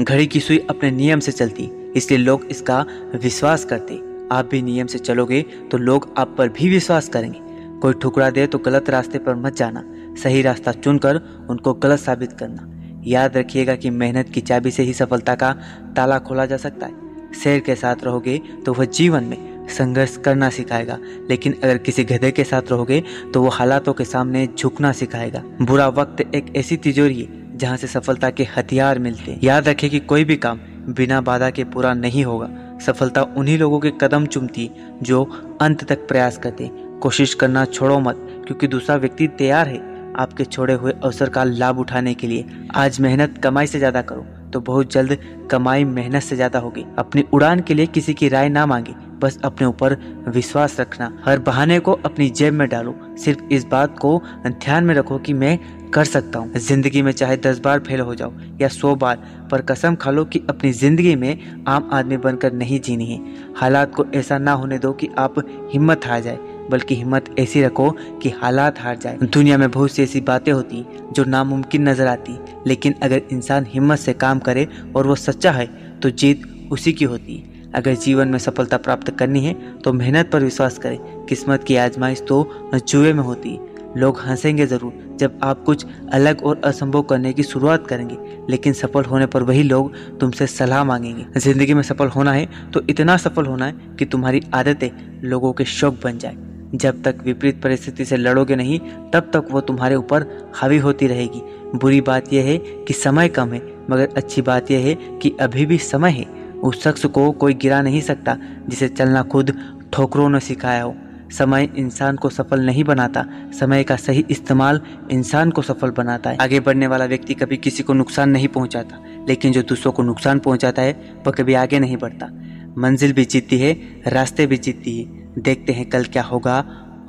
घड़ी की सुई अपने नियम से चलती, इसलिए लोग इसका विश्वास करते। आप भी नियम से चलोगे तो लोग आप पर भी विश्वास करेंगे। कोई ठुकरा दे तो गलत रास्ते पर मत जाना, सही रास्ता चुनकर उनको गलत साबित करना। याद रखिएगा कि मेहनत की चाबी से ही सफलता का ताला खोला जा सकता है। शेर के साथ रहोगे तो वह जीवन में संघर्ष करना सिखाएगा, लेकिन अगर किसी गधे के साथ रहोगे तो वो हालातों के सामने झुकना सिखाएगा। बुरा वक्त एक ऐसी तिजोरी है जहाँ से सफलता के हथियार मिलते। याद रखे कि कोई भी काम बिना बाधा के पूरा नहीं होगा। सफलता उन्हीं लोगों के कदम चुमती, जो अंत तक प्रयास करते। कोशिश करना छोड़ो मत, क्योंकि दूसरा व्यक्ति तैयार है आपके छोड़े हुए अवसर का लाभ उठाने के लिए। आज मेहनत कमाई से ज़्यादा करो। तो बहुत जल्द कमाई मेहनत से ज़्यादा होगी। अपनी उड़ान के लिए किसी की राय ना मांगे, बस अपने ऊपर विश्वास रखना। हर बहाने को अपनी जेब में डालो। सिर्फ़ इस बात को ध्यान में रखो कि मैं कर सकता हूँ। ज़िंदगी में चाहे दस बार फेल हो जाओ या सौ बार, पर कसम खा लो कि अपनी ज़िंदगी में आम आदमी बनकर नहीं जीनी है। हालात को ऐसा ना होने दो कि आप हिम्मत हार जाए, बल्कि हिम्मत ऐसी रखो कि हालात हार जाए। दुनिया में बहुत सी ऐसी बातें होती जो नामुमकिन नज़र आती लेकिन अगर इंसान हिम्मत से काम करे और वो सच्चा है तो जीत उसी की होती है। अगर जीवन में सफलता प्राप्त करनी है तो मेहनत पर विश्वास करें। किस्मत की आजमाइश तो जुए में होती है। लोग हंसेंगे ज़रूर जब आप कुछ अलग और असंभव करने की शुरुआत करेंगे, लेकिन सफल होने पर वही लोग तुमसे सलाह मांगेंगे। ज़िंदगी में सफल होना है तो इतना सफल होना है कि तुम्हारी आदतें लोगों के शौक बन जाए। जब तक विपरीत परिस्थिति से लड़ोगे नहीं, तब तक वो तुम्हारे ऊपर हावी होती रहेगी। बुरी बात यह है कि समय कम है, मगर अच्छी बात यह है कि अभी भी समय है। उस शख्स को कोई गिरा नहीं सकता जिसे चलना खुद ठोकरों ने सिखाया हो। समय इंसान को सफल नहीं बनाता, समय का सही इस्तेमाल इंसान को सफल बनाता है। आगे बढ़ने वाला व्यक्ति कभी किसी को नुकसान नहीं पहुंचाता, लेकिन जो दूसरों को नुकसान पहुंचाता है, वह कभी आगे नहीं बढ़ता। मंजिल भी जीतती है, रास्ते भी जीतती है। देखते हैं कल क्या होगा,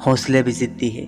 हौसले भी जीतती है।